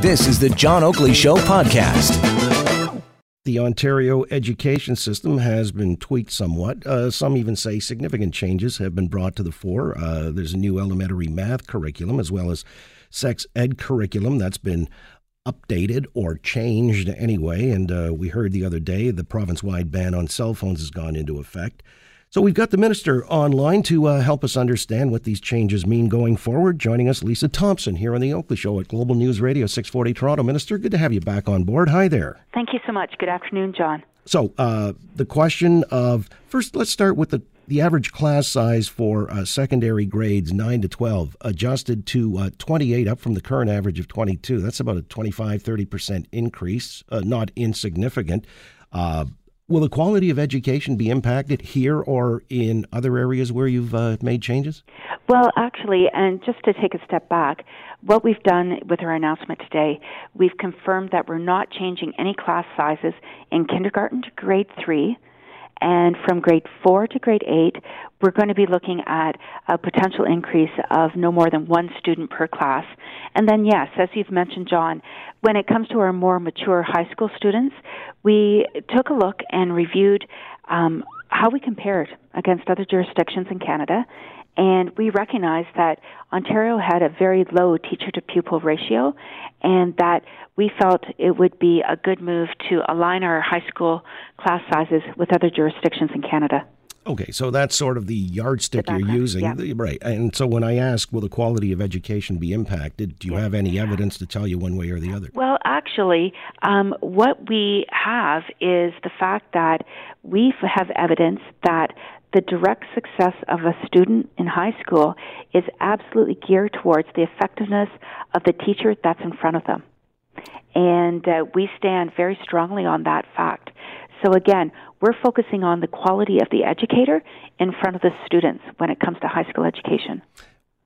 This is the John Oakley Show podcast. The Ontario education system has been tweaked somewhat. Uh, some even say significant changes have been brought to the fore. Uh, there's a new elementary math curriculum as well as sex ed curriculum that's been updated or changed anyway. And uh, we heard the other day the province wide ban on cell phones has gone into effect. So we've got the minister online to uh, help us understand what these changes mean going forward. Joining us, Lisa Thompson here on the Oakley Show at Global News Radio 640 Toronto. Minister, good to have you back on board. Hi there. Thank you so much. Good afternoon, John. So uh, the question of first, let's start with the the average class size for uh, secondary grades 9 to 12 adjusted to uh, 28 up from the current average of 22 that's about a 25 30% increase uh, not insignificant uh, Will the quality of education be impacted here or in other areas where you've uh, made changes? Well, actually, and just to take a step back, what we've done with our announcement today, we've confirmed that we're not changing any class sizes in kindergarten to grade three and from grade four to grade eight, we're going to be looking at a potential increase of no more than one student per class. And then, yes, as you've mentioned, John, when it comes to our more mature high school students, we took a look and reviewed um, how we compared against other jurisdictions in Canada and we recognized that Ontario had a very low teacher to pupil ratio, and that we felt it would be a good move to align our high school class sizes with other jurisdictions in Canada. Okay, so that's sort of the yardstick the you're using, yeah. right? And so when I ask, will the quality of education be impacted? Do you yeah. have any evidence to tell you one way or the other? Well, actually, um, what we have is the fact that we have evidence that the direct success of a student in high school is absolutely geared towards the effectiveness of the teacher that's in front of them. And uh, we stand very strongly on that fact. So again, we're focusing on the quality of the educator in front of the students when it comes to high school education.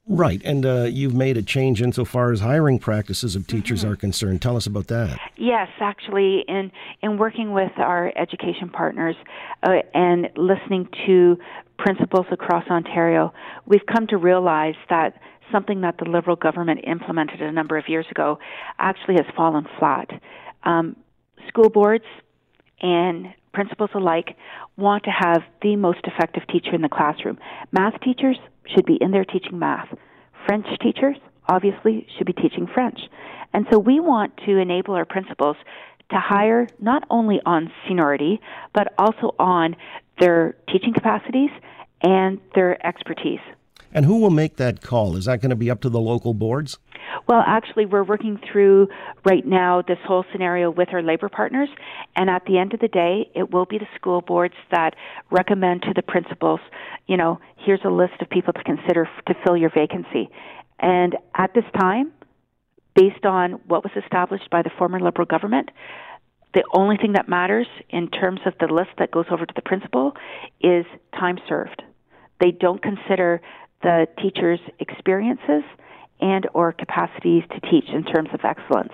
Right, and uh, you've made a change insofar as hiring practices of teachers mm-hmm. are concerned. Tell us about that. Yes, actually, in in working with our education partners uh, and listening to principals across Ontario, we've come to realize that something that the Liberal government implemented a number of years ago actually has fallen flat. Um, school boards and principals alike want to have the most effective teacher in the classroom. Math teachers should be in there teaching math. French teachers, obviously, should be teaching French. And so we want to enable our principals to hire not only on seniority, but also on their teaching capacities and their expertise. And who will make that call? Is that going to be up to the local boards? Well, actually, we're working through right now this whole scenario with our labor partners, and at the end of the day, it will be the school boards that recommend to the principals, you know, here's a list of people to consider to fill your vacancy. And at this time, based on what was established by the former Liberal government, the only thing that matters in terms of the list that goes over to the principal is time served. They don't consider the teacher's experiences and or capacities to teach in terms of excellence.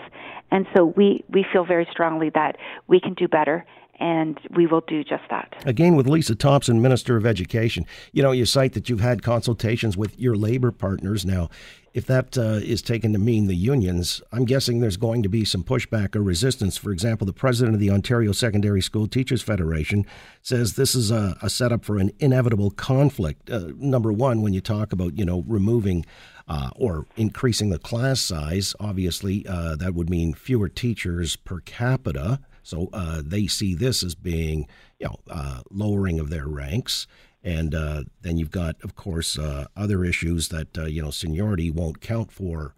And so we, we feel very strongly that we can do better and we will do just that. Again, with Lisa Thompson, Minister of Education, you know, you cite that you've had consultations with your labor partners. Now, if that uh, is taken to mean the unions, I'm guessing there's going to be some pushback or resistance. For example, the president of the Ontario Secondary School Teachers Federation says this is a, a setup for an inevitable conflict. Uh, number one, when you talk about, you know, removing uh, or increasing the class size, obviously uh, that would mean fewer teachers per capita. So uh, they see this as being, you know, uh, lowering of their ranks. And uh, then you've got, of course, uh, other issues that, uh, you know, seniority won't count for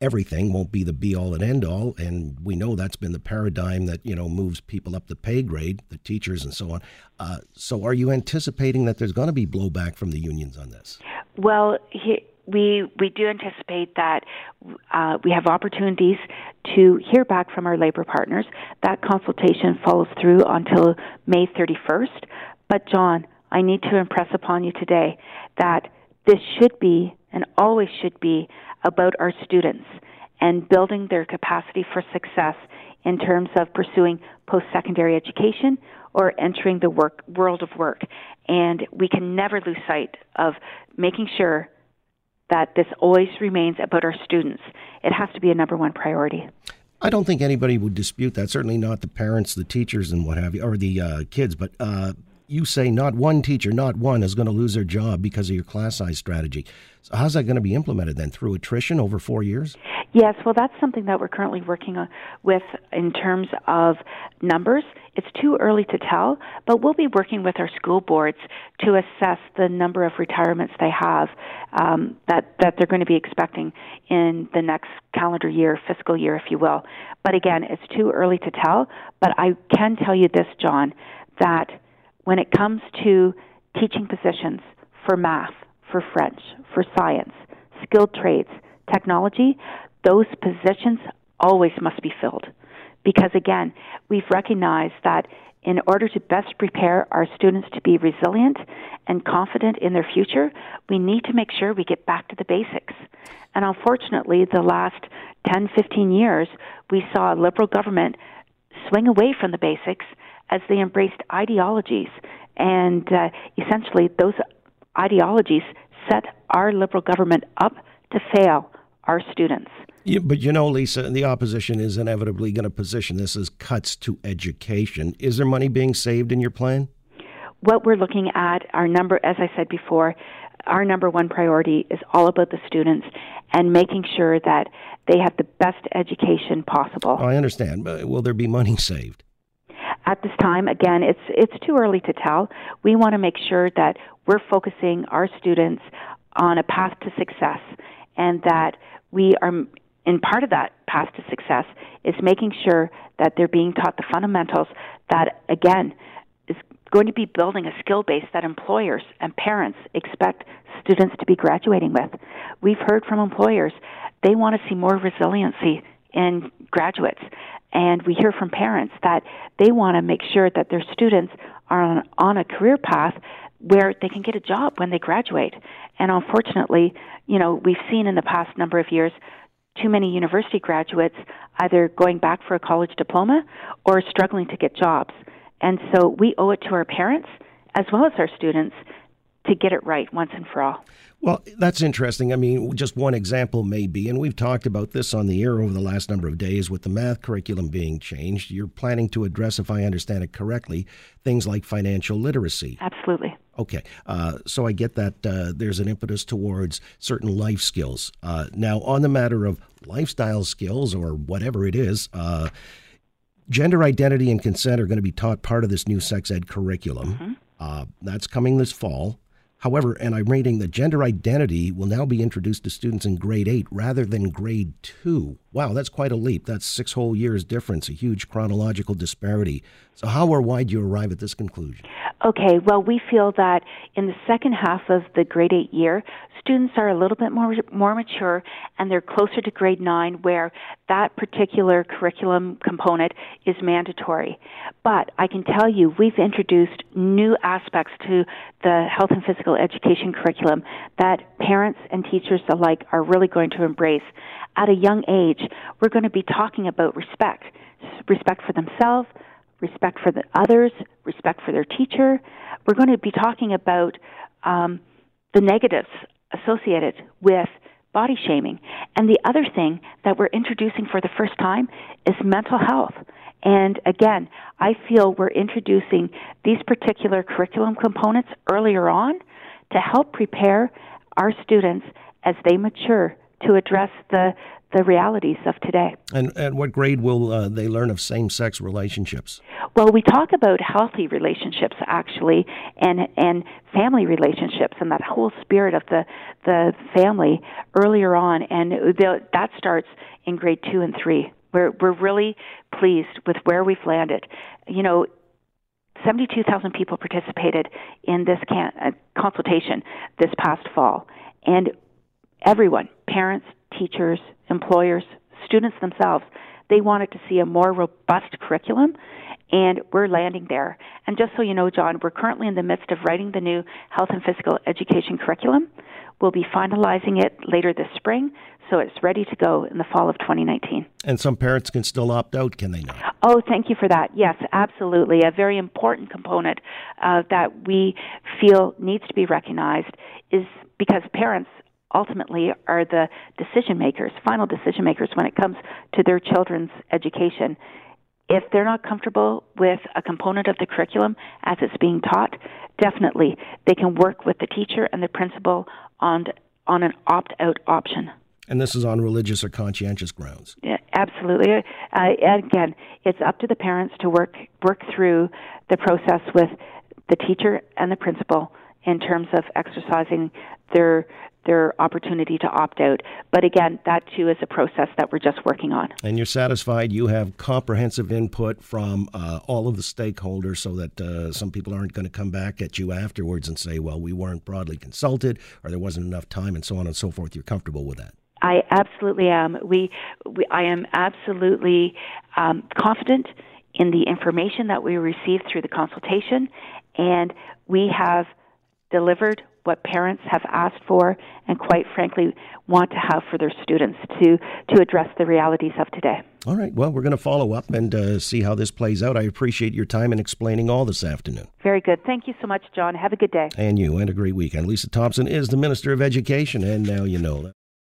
everything, won't be the be all and end all. And we know that's been the paradigm that, you know, moves people up the pay grade, the teachers and so on. Uh, so are you anticipating that there's going to be blowback from the unions on this? Well, he, we we do anticipate that uh, we have opportunities to hear back from our labor partners. That consultation follows through until May 31st. But John, I need to impress upon you today that this should be and always should be about our students and building their capacity for success in terms of pursuing post secondary education or entering the work world of work. And we can never lose sight of making sure that this always remains about our students. It has to be a number one priority. I don't think anybody would dispute that. Certainly not the parents, the teachers, and what have you, or the uh, kids. But uh, you say not one teacher, not one, is going to lose their job because of your class size strategy. So how's that going to be implemented then? Through attrition over four years? Yes, well, that's something that we're currently working with in terms of numbers. It's too early to tell, but we'll be working with our school boards to assess the number of retirements they have um, that that they're going to be expecting in the next calendar year, fiscal year, if you will. But again, it's too early to tell. But I can tell you this, John, that when it comes to teaching positions for math, for French, for science, skilled trades, technology, those positions always must be filled. Because again, we've recognized that in order to best prepare our students to be resilient and confident in their future, we need to make sure we get back to the basics. And unfortunately, the last 10, 15 years, we saw a liberal government swing away from the basics as they embraced ideologies. And uh, essentially, those ideologies set our liberal government up to fail our students. Yeah, but you know, Lisa, the opposition is inevitably going to position this as cuts to education. Is there money being saved in your plan? What we're looking at, our number, as I said before, our number one priority is all about the students and making sure that they have the best education possible. Oh, I understand, but will there be money saved? at this time, again, it's it's too early to tell. We want to make sure that we're focusing our students on a path to success, and that we are. In part of that path to success is making sure that they're being taught the fundamentals that, again, going to be building a skill base that employers and parents expect students to be graduating with. We've heard from employers they want to see more resiliency in graduates and we hear from parents that they want to make sure that their students are on, on a career path where they can get a job when they graduate. And unfortunately, you know, we've seen in the past number of years too many university graduates either going back for a college diploma or struggling to get jobs. And so we owe it to our parents as well as our students to get it right once and for all. Well, that's interesting. I mean, just one example may be, and we've talked about this on the air over the last number of days with the math curriculum being changed. You're planning to address, if I understand it correctly, things like financial literacy. Absolutely. Okay. Uh, so I get that uh, there's an impetus towards certain life skills. Uh, now, on the matter of lifestyle skills or whatever it is, uh, gender identity and consent are going to be taught part of this new sex ed curriculum. Mm-hmm. Uh, that's coming this fall. However, and I'm reading that gender identity will now be introduced to students in grade 8 rather than grade 2. Wow, that's quite a leap. That's six whole years difference, a huge chronological disparity. So, how or why do you arrive at this conclusion? Okay, well, we feel that in the second half of the grade 8 year, students are a little bit more more mature and they're closer to grade 9 where that particular curriculum component is mandatory. But I can tell you we've introduced new aspects to the health and physical education curriculum that parents and teachers alike are really going to embrace at a young age, we're going to be talking about respect respect for themselves, respect for the others, respect for their teacher. We're going to be talking about um, the negatives associated with body shaming. And the other thing that we're introducing for the first time is mental health. And again, I feel we're introducing these particular curriculum components earlier on to help prepare our students as they mature to address the the realities of today. And at what grade will uh, they learn of same-sex relationships? Well, we talk about healthy relationships actually, and and family relationships, and that whole spirit of the the family earlier on, and that starts in grade two and three. We're we're really pleased with where we've landed. You know, 72,000 people participated in this can- uh, consultation this past fall. And everyone, parents, teachers, employers, students themselves, they wanted to see a more robust curriculum, and we're landing there. And just so you know, John, we're currently in the midst of writing the new health and physical education curriculum. We'll be finalizing it later this spring, so it's ready to go in the fall of 2019. And some parents can still opt out, can they not? Oh, thank you for that. Yes, absolutely. A very important component uh, that we feel needs to be recognized is because parents ultimately are the decision makers, final decision makers when it comes to their children's education. If they're not comfortable with a component of the curriculum as it's being taught, definitely they can work with the teacher and the principal on on an opt out option. And this is on religious or conscientious grounds. Yeah, absolutely. Uh, again, it's up to the parents to work work through the process with the teacher and the principal in terms of exercising their their opportunity to opt out. But again, that too is a process that we're just working on. And you're satisfied you have comprehensive input from uh, all of the stakeholders so that uh, some people aren't going to come back at you afterwards and say, well, we weren't broadly consulted or there wasn't enough time and so on and so forth. You're comfortable with that? I absolutely am. We, we I am absolutely um, confident in the information that we received through the consultation, and we have delivered what parents have asked for and quite frankly want to have for their students to to address the realities of today. All right. Well, we're going to follow up and uh, see how this plays out. I appreciate your time in explaining all this afternoon. Very good. Thank you so much, John. Have a good day. And you, and a great weekend. Lisa Thompson is the Minister of Education, and now you know that.